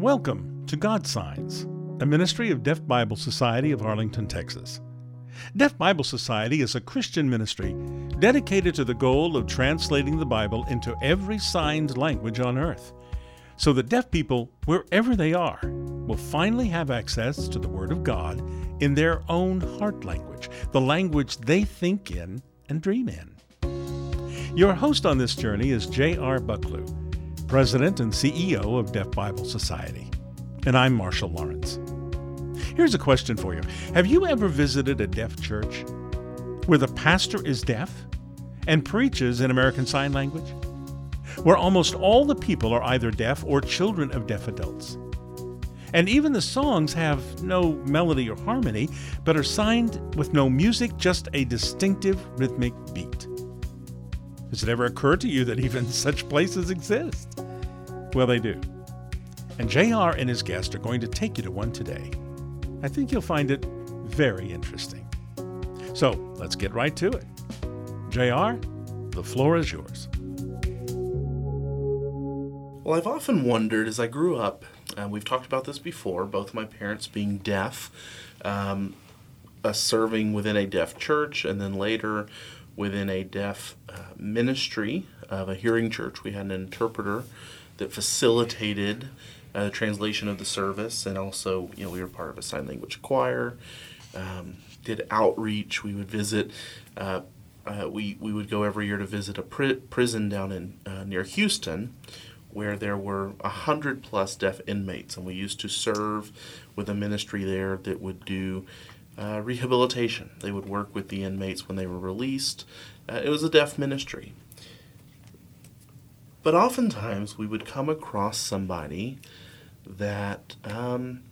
Welcome to God Signs, a ministry of Deaf Bible Society of Arlington, Texas. Deaf Bible Society is a Christian ministry dedicated to the goal of translating the Bible into every signed language on earth, so that deaf people, wherever they are, will finally have access to the Word of God in their own heart language, the language they think in and dream in. Your host on this journey is J.R. Bucklew, President and CEO of Deaf Bible Society. And I'm Marshall Lawrence. Here's a question for you Have you ever visited a deaf church where the pastor is deaf and preaches in American Sign Language? Where almost all the people are either deaf or children of deaf adults. And even the songs have no melody or harmony, but are signed with no music, just a distinctive rhythmic beat. Has it ever occurred to you that even such places exist? Well, they do. And JR and his guest are going to take you to one today. I think you'll find it very interesting. So let's get right to it. JR, the floor is yours. Well, I've often wondered as I grew up, uh, we've talked about this before, both my parents being deaf, um, serving within a deaf church, and then later within a deaf uh, ministry of a hearing church. We had an interpreter that facilitated uh, the translation of the service, and also, you know, we were part of a sign language choir. Um, did outreach. We would visit. Uh, uh, we we would go every year to visit a pri- prison down in uh, near Houston, where there were a hundred plus deaf inmates, and we used to serve with a ministry there that would do uh, rehabilitation. They would work with the inmates when they were released. Uh, it was a deaf ministry. But oftentimes we would come across somebody that um,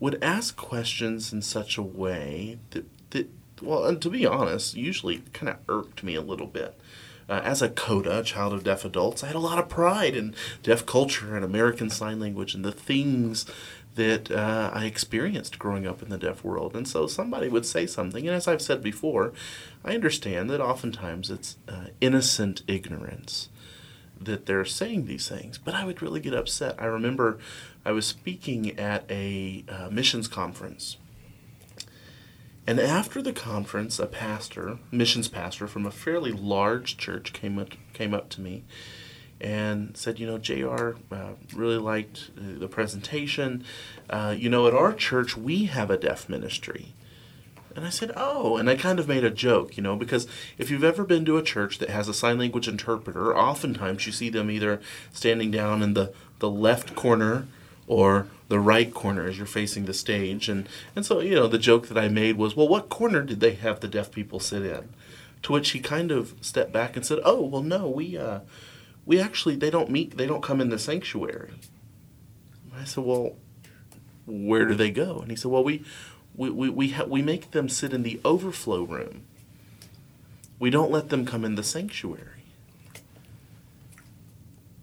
would ask questions in such a way that, that, well, and to be honest, usually kind of irked me a little bit. Uh, as a CODA, child of deaf adults, I had a lot of pride in deaf culture and American Sign Language and the things that uh, I experienced growing up in the deaf world. And so somebody would say something, and as I've said before, I understand that oftentimes it's uh, innocent ignorance that they're saying these things, but I would really get upset. I remember I was speaking at a uh, missions conference. And after the conference, a pastor, missions pastor from a fairly large church, came up, came up to me and said, you know, JR uh, really liked the presentation. Uh, you know, at our church, we have a deaf ministry. And I said, oh, and I kind of made a joke, you know, because if you've ever been to a church that has a sign language interpreter, oftentimes you see them either standing down in the, the left corner or the right corner as you're facing the stage. And, and so, you know, the joke that I made was, well, what corner did they have the deaf people sit in? To which he kind of stepped back and said, oh, well, no, we, uh, we actually they don't meet they don't come in the sanctuary i said well where do they go and he said well we we we we, ha- we make them sit in the overflow room we don't let them come in the sanctuary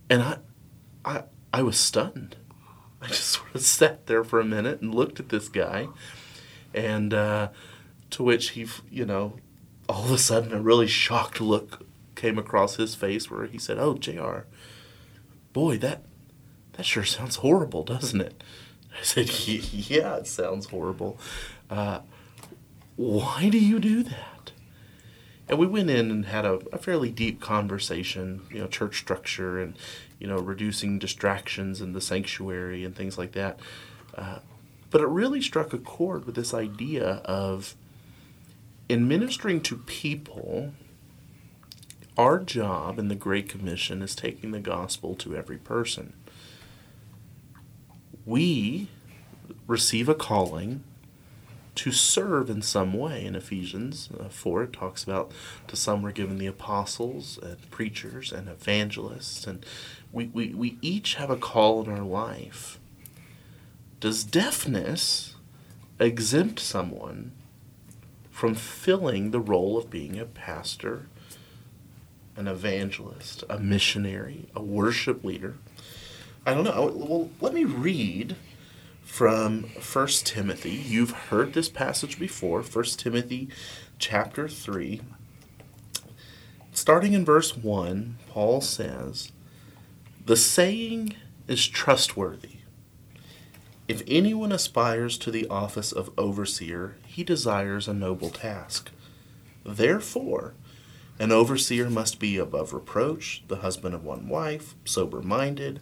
and i i i was stunned i just sort of sat there for a minute and looked at this guy and uh, to which he you know all of a sudden a really shocked look came across his face where he said, "Oh, JR Boy, that that sure sounds horrible, doesn't it?" I said, "Yeah, it sounds horrible. Uh, why do you do that?" And we went in and had a, a fairly deep conversation, you know, church structure and you know reducing distractions in the sanctuary and things like that. Uh, but it really struck a chord with this idea of in ministering to people our job in the Great Commission is taking the gospel to every person. We receive a calling to serve in some way. In Ephesians uh, 4, it talks about to some were given the apostles and preachers and evangelists, and we, we, we each have a call in our life. Does deafness exempt someone from filling the role of being a pastor an evangelist, a missionary, a worship leader. I don't know. Well, let me read from 1 Timothy. You've heard this passage before, 1 Timothy chapter 3. Starting in verse 1, Paul says, The saying is trustworthy. If anyone aspires to the office of overseer, he desires a noble task. Therefore, an overseer must be above reproach, the husband of one wife, sober minded,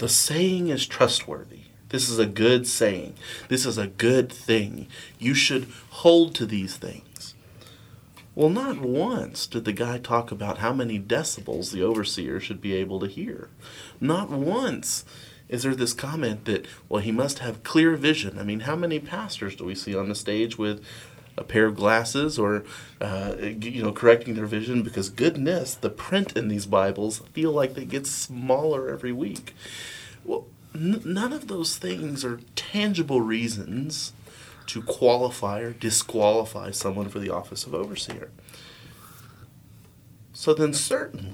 The saying is trustworthy. This is a good saying. This is a good thing. You should hold to these things. Well, not once did the guy talk about how many decibels the overseer should be able to hear. Not once is there this comment that, well, he must have clear vision. I mean, how many pastors do we see on the stage with a pair of glasses or uh, you know correcting their vision because goodness the print in these bibles feel like they get smaller every week. Well n- none of those things are tangible reasons to qualify or disqualify someone for the office of overseer. So then certainly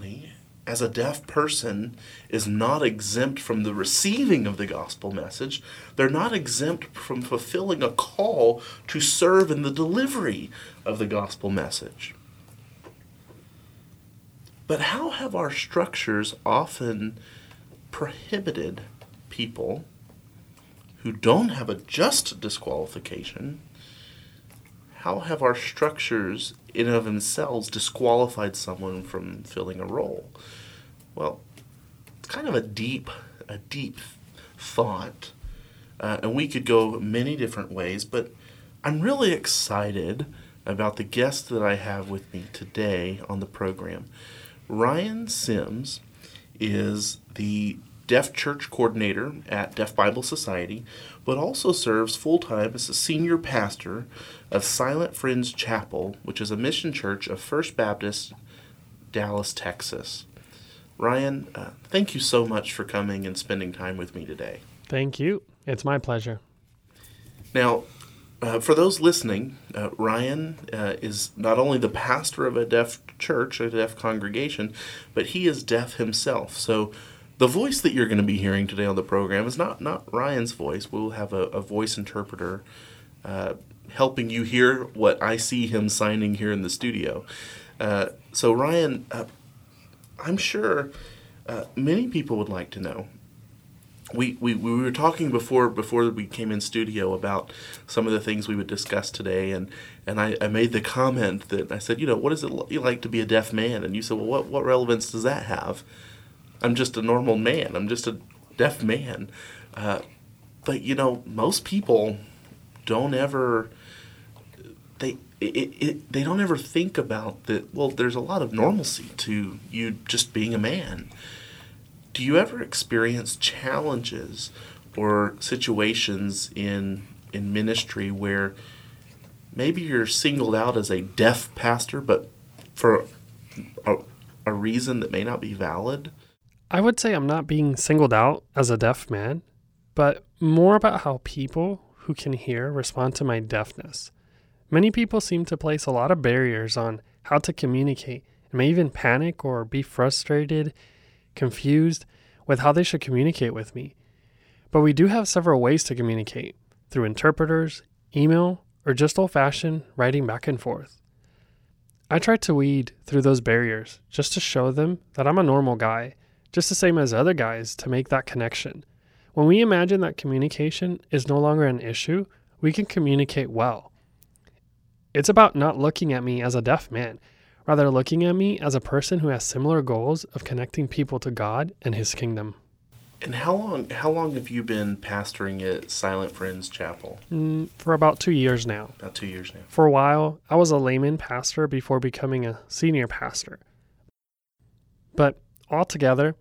as a deaf person is not exempt from the receiving of the gospel message, they're not exempt from fulfilling a call to serve in the delivery of the gospel message. But how have our structures often prohibited people who don't have a just disqualification? How have our structures in of themselves disqualified someone from filling a role? Well, it's kind of a deep, a deep thought, uh, and we could go many different ways. But I'm really excited about the guest that I have with me today on the program. Ryan Sims is the Deaf Church Coordinator at Deaf Bible Society, but also serves full time as a senior pastor of Silent Friends Chapel, which is a mission church of First Baptist, Dallas, Texas. Ryan, uh, thank you so much for coming and spending time with me today. Thank you. It's my pleasure. Now, uh, for those listening, uh, Ryan uh, is not only the pastor of a deaf church, a deaf congregation, but he is deaf himself. So, the voice that you're going to be hearing today on the program is not not Ryan's voice. We'll have a, a voice interpreter uh, helping you hear what I see him signing here in the studio. Uh, so, Ryan, uh, I'm sure uh, many people would like to know. We, we, we were talking before before we came in studio about some of the things we would discuss today, and, and I, I made the comment that I said, you know, what is it like to be a deaf man? And you said, well, what, what relevance does that have? I'm just a normal man. I'm just a deaf man. Uh, but you know, most people don't ever they it, it, they don't ever think about that. Well, there's a lot of normalcy to you just being a man. Do you ever experience challenges or situations in in ministry where maybe you're singled out as a deaf pastor, but for a, a reason that may not be valid? I would say I'm not being singled out as a deaf man, but more about how people who can hear respond to my deafness. Many people seem to place a lot of barriers on how to communicate and may even panic or be frustrated, confused with how they should communicate with me. But we do have several ways to communicate through interpreters, email, or just old fashioned writing back and forth. I try to weed through those barriers just to show them that I'm a normal guy, just the same as other guys, to make that connection. When we imagine that communication is no longer an issue, we can communicate well. It's about not looking at me as a deaf man, rather looking at me as a person who has similar goals of connecting people to God and his kingdom. And how long how long have you been pastoring at Silent Friends Chapel? Mm, for about 2 years now. About 2 years now. For a while, I was a layman pastor before becoming a senior pastor. But altogether,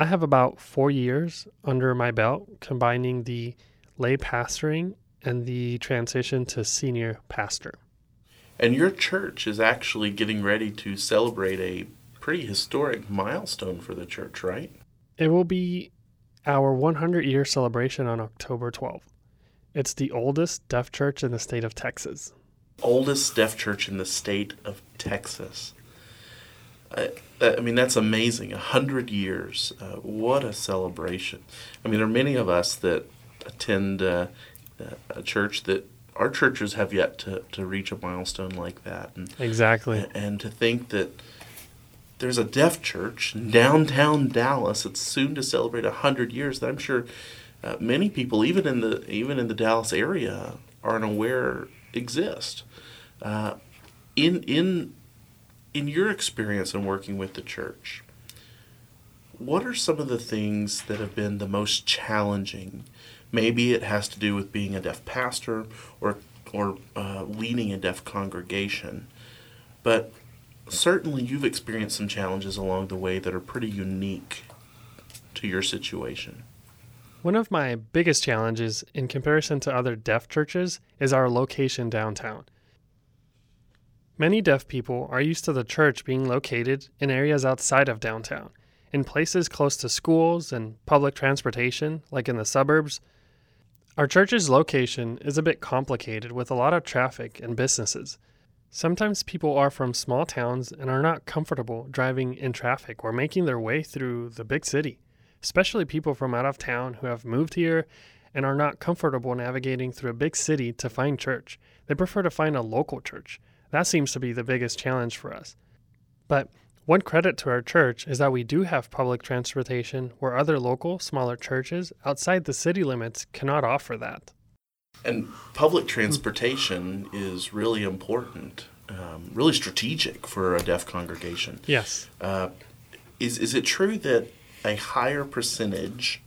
I have about 4 years under my belt combining the lay pastoring and the transition to senior pastor. And your church is actually getting ready to celebrate a pretty historic milestone for the church, right? It will be our 100 year celebration on October 12th. It's the oldest deaf church in the state of Texas. Oldest deaf church in the state of Texas. I, I mean, that's amazing. A hundred years. Uh, what a celebration. I mean, there are many of us that attend uh, a church that our churches have yet to, to reach a milestone like that. And, exactly. And to think that there's a deaf church in downtown Dallas that's soon to celebrate a hundred years that I'm sure uh, many people, even in the even in the Dallas area, aren't aware exist. Uh, in in in your experience in working with the church, what are some of the things that have been the most challenging? Maybe it has to do with being a deaf pastor or or uh, leading a deaf congregation, but certainly you've experienced some challenges along the way that are pretty unique to your situation. One of my biggest challenges in comparison to other deaf churches is our location downtown. Many deaf people are used to the church being located in areas outside of downtown, in places close to schools and public transportation, like in the suburbs. Our church's location is a bit complicated with a lot of traffic and businesses. Sometimes people are from small towns and are not comfortable driving in traffic or making their way through the big city, especially people from out of town who have moved here and are not comfortable navigating through a big city to find church. They prefer to find a local church. That seems to be the biggest challenge for us. But one credit to our church is that we do have public transportation where other local, smaller churches outside the city limits cannot offer that. And public transportation is really important, um, really strategic for a deaf congregation. Yes. Uh, is is it true that a higher percentage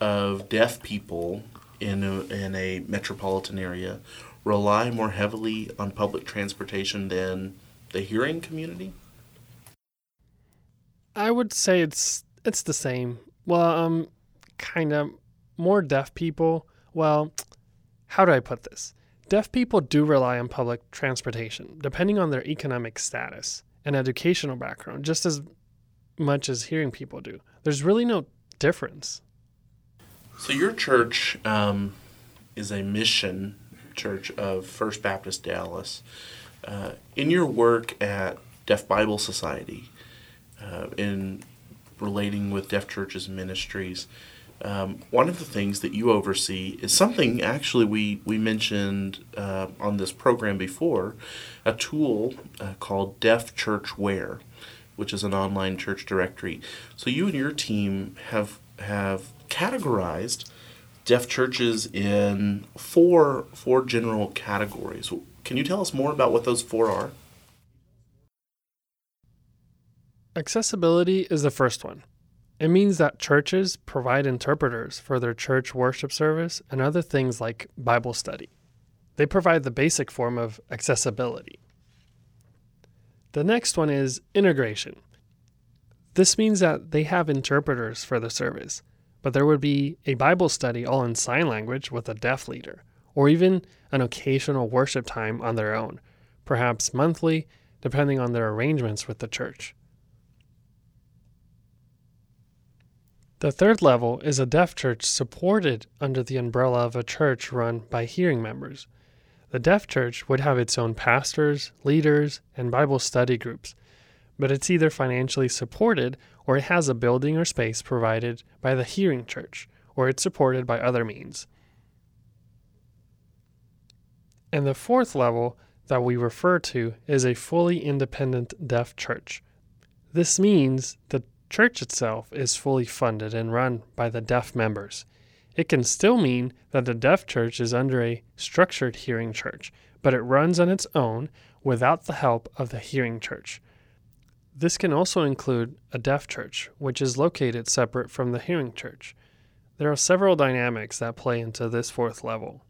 of deaf people in a, in a metropolitan area rely more heavily on public transportation than the hearing community? I would say it's it's the same. Well, um, kind of more deaf people. Well, how do I put this? Deaf people do rely on public transportation, depending on their economic status and educational background, just as much as hearing people do. There's really no difference. So, your church um, is a mission church of First Baptist Dallas. Uh, in your work at Deaf Bible Society, uh, in relating with deaf churches ministries, um, one of the things that you oversee is something actually we, we mentioned uh, on this program before a tool uh, called Deaf Church Churchware, which is an online church directory. So you and your team have, have categorized deaf churches in four, four general categories. Can you tell us more about what those four are? Accessibility is the first one. It means that churches provide interpreters for their church worship service and other things like Bible study. They provide the basic form of accessibility. The next one is integration. This means that they have interpreters for the service, but there would be a Bible study all in sign language with a deaf leader, or even an occasional worship time on their own, perhaps monthly, depending on their arrangements with the church. The third level is a deaf church supported under the umbrella of a church run by hearing members. The deaf church would have its own pastors, leaders, and Bible study groups, but it's either financially supported or it has a building or space provided by the hearing church, or it's supported by other means. And the fourth level that we refer to is a fully independent deaf church. This means the church itself is fully funded and run by the deaf members. It can still mean that the deaf church is under a structured hearing church, but it runs on its own without the help of the hearing church. This can also include a deaf church, which is located separate from the hearing church. There are several dynamics that play into this fourth level.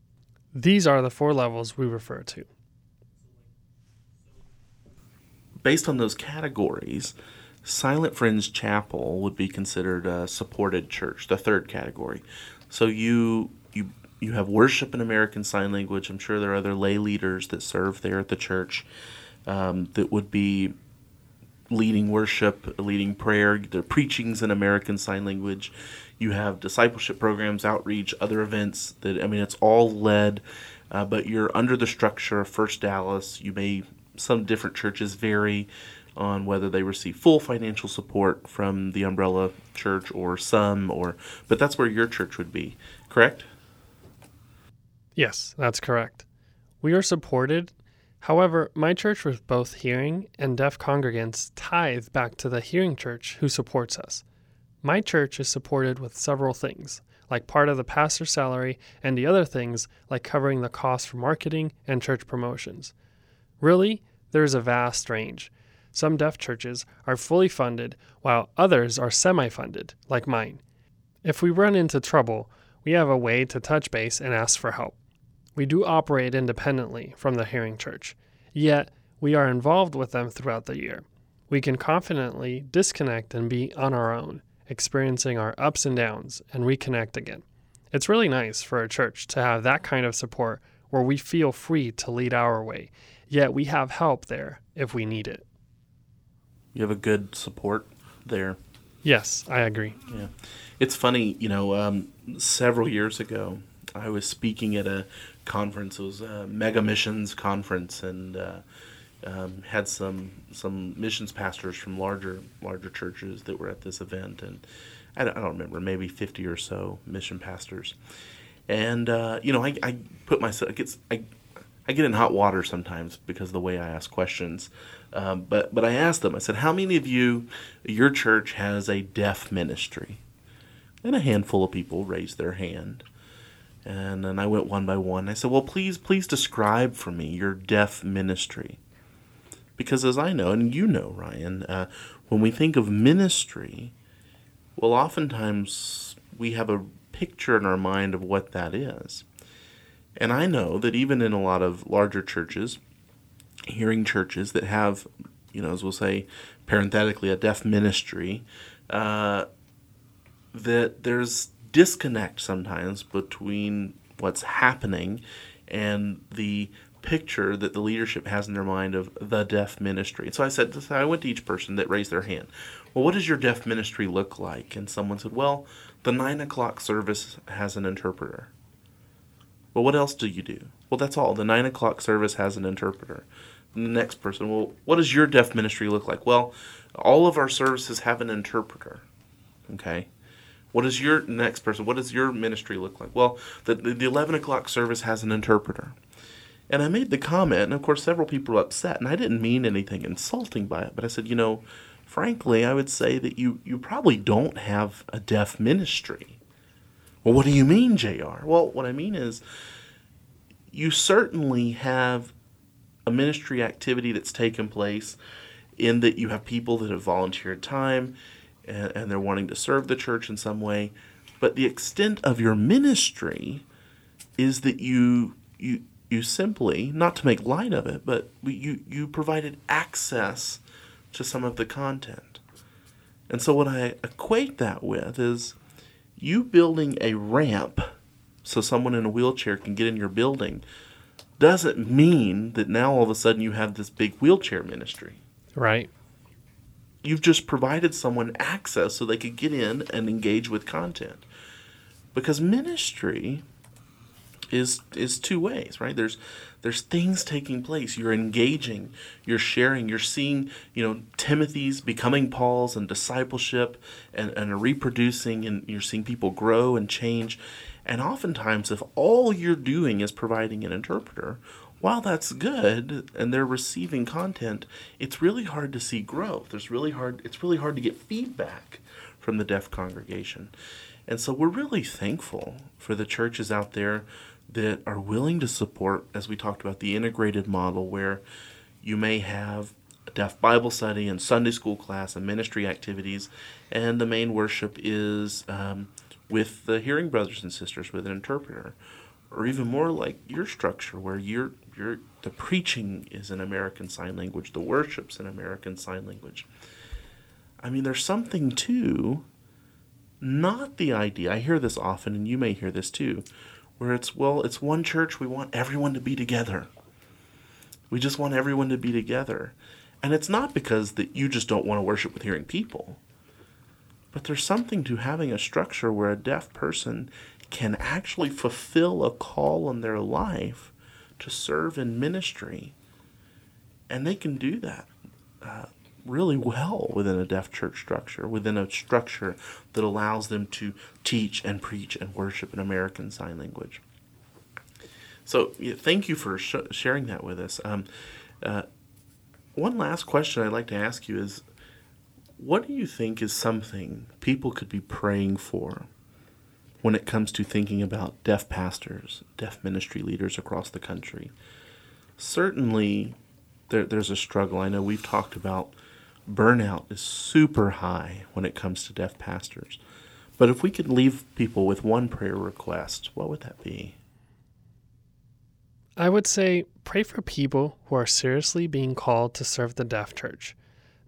These are the four levels we refer to. Based on those categories, Silent Friends Chapel would be considered a supported church, the third category. So you you you have worship in American Sign Language. I'm sure there are other lay leaders that serve there at the church um, that would be leading worship, leading prayer, Their preachings in American Sign Language. You have discipleship programs, outreach, other events. That I mean, it's all led, uh, but you're under the structure of First Dallas. You may some different churches vary on whether they receive full financial support from the umbrella church or some or but that's where your church would be correct Yes, that's correct. We are supported. However, my church with both hearing and deaf congregants tithe back to the hearing church who supports us. My church is supported with several things, like part of the pastor's salary, and the other things like covering the cost for marketing and church promotions. Really, there is a vast range. Some deaf churches are fully funded, while others are semi funded, like mine. If we run into trouble, we have a way to touch base and ask for help. We do operate independently from the hearing church, yet we are involved with them throughout the year. We can confidently disconnect and be on our own, experiencing our ups and downs, and reconnect again. It's really nice for a church to have that kind of support where we feel free to lead our way, yet we have help there if we need it. you have a good support there Yes, I agree. Yeah, it's funny. You know, um, several years ago, I was speaking at a conference. It was a mega missions conference, and uh, um, had some some missions pastors from larger larger churches that were at this event, and I don't, I don't remember, maybe fifty or so mission pastors. And uh, you know, I, I put myself. Gets I I get in hot water sometimes because of the way I ask questions. Um, but but I asked them. I said, "How many of you, your church has a deaf ministry?" And a handful of people raised their hand. And then I went one by one. I said, "Well, please please describe for me your deaf ministry." Because as I know, and you know, Ryan, uh, when we think of ministry, well, oftentimes we have a picture in our mind of what that is. And I know that even in a lot of larger churches, hearing churches that have, you know, as we'll say, parenthetically, a deaf ministry, uh, that there's disconnect sometimes between what's happening and the picture that the leadership has in their mind of the deaf ministry. So I said, so I went to each person that raised their hand. Well, what does your deaf ministry look like? And someone said, well, the nine o'clock service has an interpreter. Well, what else do you do? Well, that's all. The nine o'clock service has an interpreter. And the next person, well, what does your deaf ministry look like? Well, all of our services have an interpreter. Okay. What does your next person? What does your ministry look like? Well, the the, the eleven o'clock service has an interpreter. And I made the comment, and of course, several people were upset, and I didn't mean anything insulting by it, but I said, you know, frankly, I would say that you you probably don't have a deaf ministry. Well, what do you mean, JR? Well, what I mean is you certainly have a ministry activity that's taken place in that you have people that have volunteered time and, and they're wanting to serve the church in some way. But the extent of your ministry is that you you you simply, not to make light of it, but you you provided access to some of the content. And so what I equate that with is you building a ramp so someone in a wheelchair can get in your building doesn't mean that now all of a sudden you have this big wheelchair ministry. Right. You've just provided someone access so they could get in and engage with content. Because ministry is is two ways, right? There's there's things taking place. You're engaging, you're sharing, you're seeing, you know, Timothy's becoming Paul's and discipleship and, and reproducing and you're seeing people grow and change. And oftentimes if all you're doing is providing an interpreter, while that's good and they're receiving content, it's really hard to see growth. There's really hard it's really hard to get feedback from the deaf congregation. And so we're really thankful for the churches out there that are willing to support, as we talked about, the integrated model where you may have a deaf Bible study and Sunday school class and ministry activities, and the main worship is um, with the hearing brothers and sisters with an interpreter, or even more like your structure where you're you're the preaching is in American Sign Language, the worship's in American Sign Language. I mean, there's something to not the idea. I hear this often, and you may hear this too, where it's, well, it's one church. We want everyone to be together. We just want everyone to be together. And it's not because that you just don't want to worship with hearing people, but there's something to having a structure where a deaf person can actually fulfill a call in their life to serve in ministry. And they can do that uh, really well within a deaf church structure, within a structure that allows them to teach and preach and worship in American Sign Language. So, yeah, thank you for sh- sharing that with us. Um, uh, one last question I'd like to ask you is what do you think is something people could be praying for when it comes to thinking about deaf pastors, deaf ministry leaders across the country? Certainly, there, there's a struggle. I know we've talked about burnout is super high when it comes to deaf pastors. But if we could leave people with one prayer request, what would that be? I would say pray for people who are seriously being called to serve the deaf church,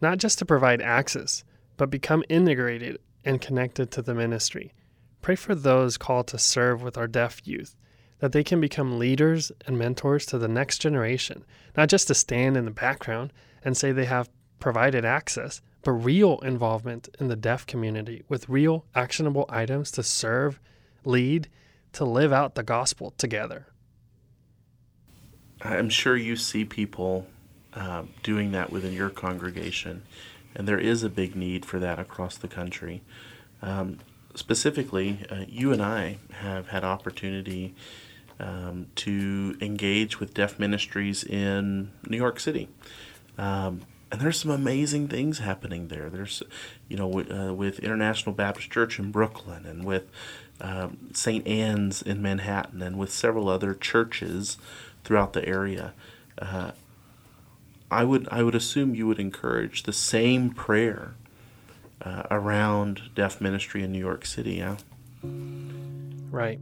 not just to provide access, but become integrated and connected to the ministry. Pray for those called to serve with our deaf youth, that they can become leaders and mentors to the next generation, not just to stand in the background and say they have provided access, but real involvement in the deaf community with real actionable items to serve, lead, to live out the gospel together. I'm sure you see people uh, doing that within your congregation, and there is a big need for that across the country. Um, specifically, uh, you and I have had opportunity um, to engage with deaf ministries in New York City. Um, and there's some amazing things happening there. There's, you know, uh, with International Baptist Church in Brooklyn and with um, St. Ann's in Manhattan and with several other churches throughout the area. Uh, I would I would assume you would encourage the same prayer uh, around deaf ministry in New York City. Yeah. Right.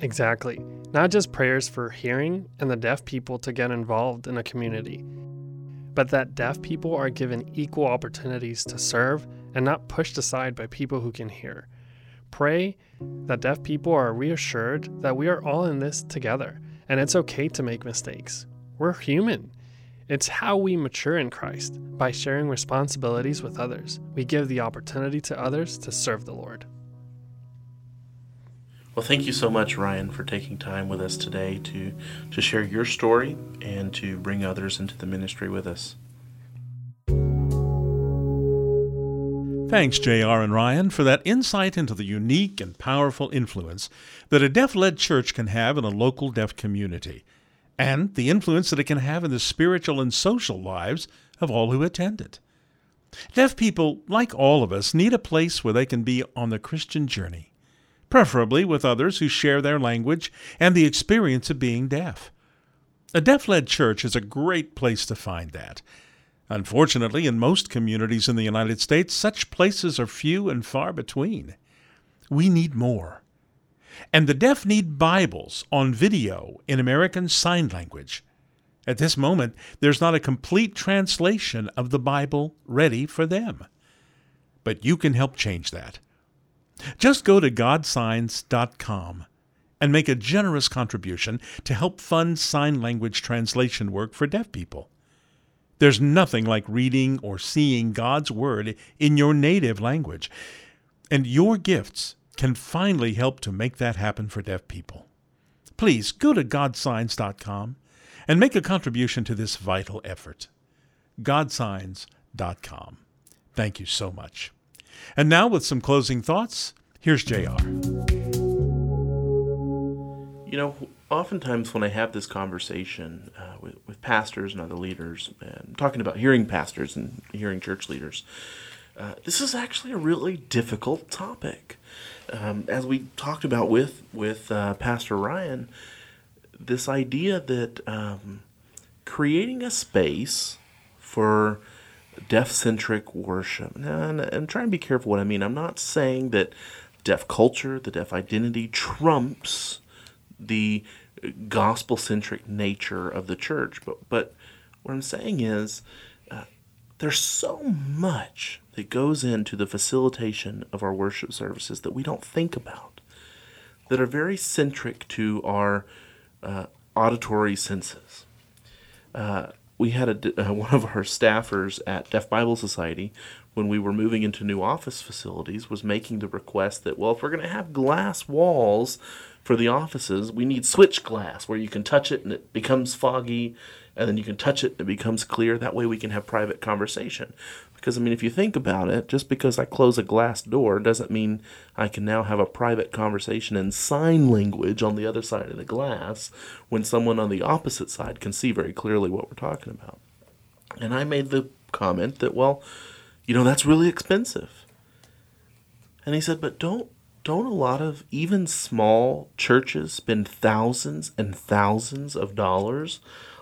Exactly. Not just prayers for hearing and the deaf people to get involved in a community, but that deaf people are given equal opportunities to serve and not pushed aside by people who can hear. Pray that deaf people are reassured that we are all in this together and it's okay to make mistakes. We're human. It's how we mature in Christ by sharing responsibilities with others. We give the opportunity to others to serve the Lord. Well, thank you so much, Ryan, for taking time with us today to, to share your story and to bring others into the ministry with us. Thanks, JR and Ryan, for that insight into the unique and powerful influence that a deaf led church can have in a local deaf community, and the influence that it can have in the spiritual and social lives of all who attend it. Deaf people, like all of us, need a place where they can be on the Christian journey, preferably with others who share their language and the experience of being deaf. A deaf led church is a great place to find that Unfortunately, in most communities in the United States, such places are few and far between. We need more. And the deaf need Bibles on video in American Sign Language. At this moment, there's not a complete translation of the Bible ready for them. But you can help change that. Just go to godsigns.com and make a generous contribution to help fund sign language translation work for deaf people. There's nothing like reading or seeing God's Word in your native language. And your gifts can finally help to make that happen for deaf people. Please go to godsigns.com and make a contribution to this vital effort. Godsigns.com. Thank you so much. And now, with some closing thoughts, here's JR. You know, oftentimes when I have this conversation uh, with, with pastors and other leaders, and talking about hearing pastors and hearing church leaders, uh, this is actually a really difficult topic. Um, as we talked about with with uh, Pastor Ryan, this idea that um, creating a space for deaf centric worship. And, and try and be careful what I mean. I'm not saying that deaf culture, the deaf identity trumps the gospel centric nature of the church. But, but what I'm saying is, there's so much that goes into the facilitation of our worship services that we don't think about, that are very centric to our uh, auditory senses. Uh, we had a, uh, one of our staffers at Deaf Bible Society when we were moving into new office facilities was making the request that well if we're going to have glass walls for the offices we need switch glass where you can touch it and it becomes foggy and then you can touch it it becomes clear. That way we can have private conversation. Because i mean if you think about it just because i close a glass door doesn't mean i can now have a private conversation in sign language on the other side of the glass when someone on the opposite side can see very clearly what we're talking about. And i made the comment that well you know, that's really expensive. And he said, but don't don't a lot of even small churches spend thousands and thousands of dollars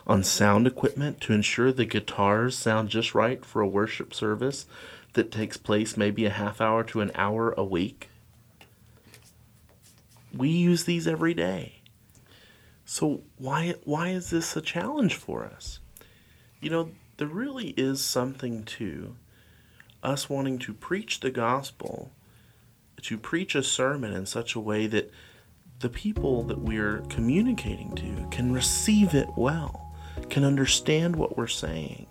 on sound equipment to ensure the guitars sound just right for a worship service that takes place maybe a half hour to an hour a week? We use these every day. So why why is this a challenge for us? You know, there really is something to us wanting to preach the gospel, to preach a sermon in such a way that the people that we're communicating to can receive it well, can understand what we're saying.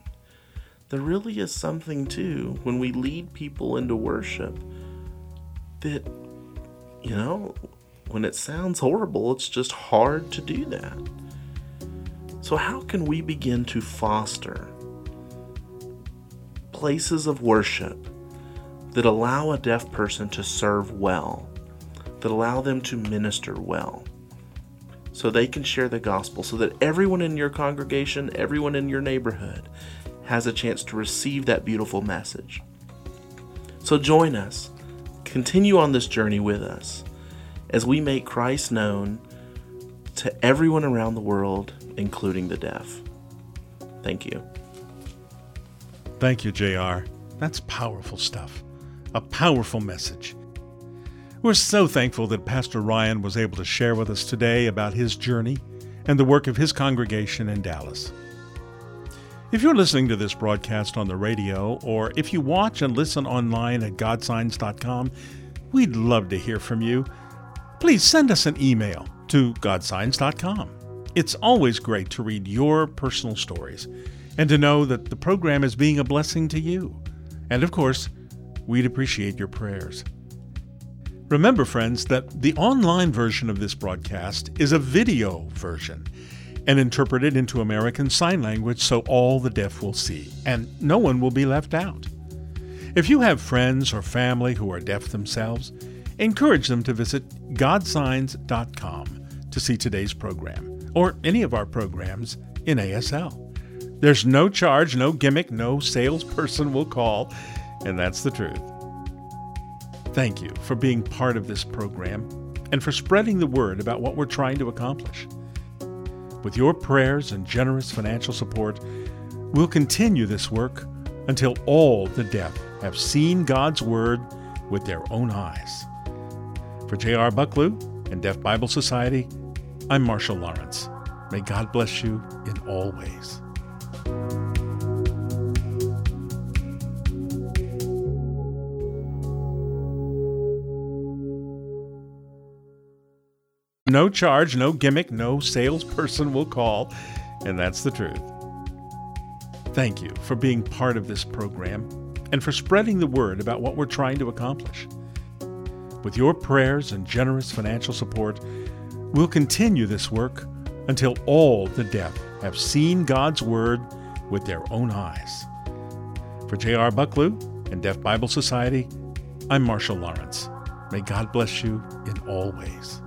There really is something, too, when we lead people into worship that, you know, when it sounds horrible, it's just hard to do that. So, how can we begin to foster places of worship that allow a deaf person to serve well, that allow them to minister well, so they can share the gospel, so that everyone in your congregation, everyone in your neighborhood has a chance to receive that beautiful message. So join us, continue on this journey with us as we make Christ known to everyone around the world, including the deaf. Thank you. Thank you, JR. That's powerful stuff. A powerful message. We're so thankful that Pastor Ryan was able to share with us today about his journey and the work of his congregation in Dallas. If you're listening to this broadcast on the radio, or if you watch and listen online at godsigns.com, we'd love to hear from you. Please send us an email to godsigns.com. It's always great to read your personal stories and to know that the program is being a blessing to you. And of course, we'd appreciate your prayers. Remember, friends, that the online version of this broadcast is a video version and interpreted into American Sign Language so all the deaf will see, and no one will be left out. If you have friends or family who are deaf themselves, encourage them to visit godsigns.com to see today's program or any of our programs in ASL. There's no charge, no gimmick, no salesperson will call, and that's the truth. Thank you for being part of this program and for spreading the word about what we're trying to accomplish. With your prayers and generous financial support, we'll continue this work until all the deaf have seen God's Word with their own eyes. For J.R. Bucklew and Deaf Bible Society, I'm Marshall Lawrence. May God bless you in all ways. No charge, no gimmick, no salesperson will call, and that's the truth. Thank you for being part of this program and for spreading the word about what we're trying to accomplish. With your prayers and generous financial support, we'll continue this work until all the deaf have seen God's Word with their own eyes. For J.R. Bucklew and Deaf Bible Society, I'm Marshall Lawrence. May God bless you in all ways.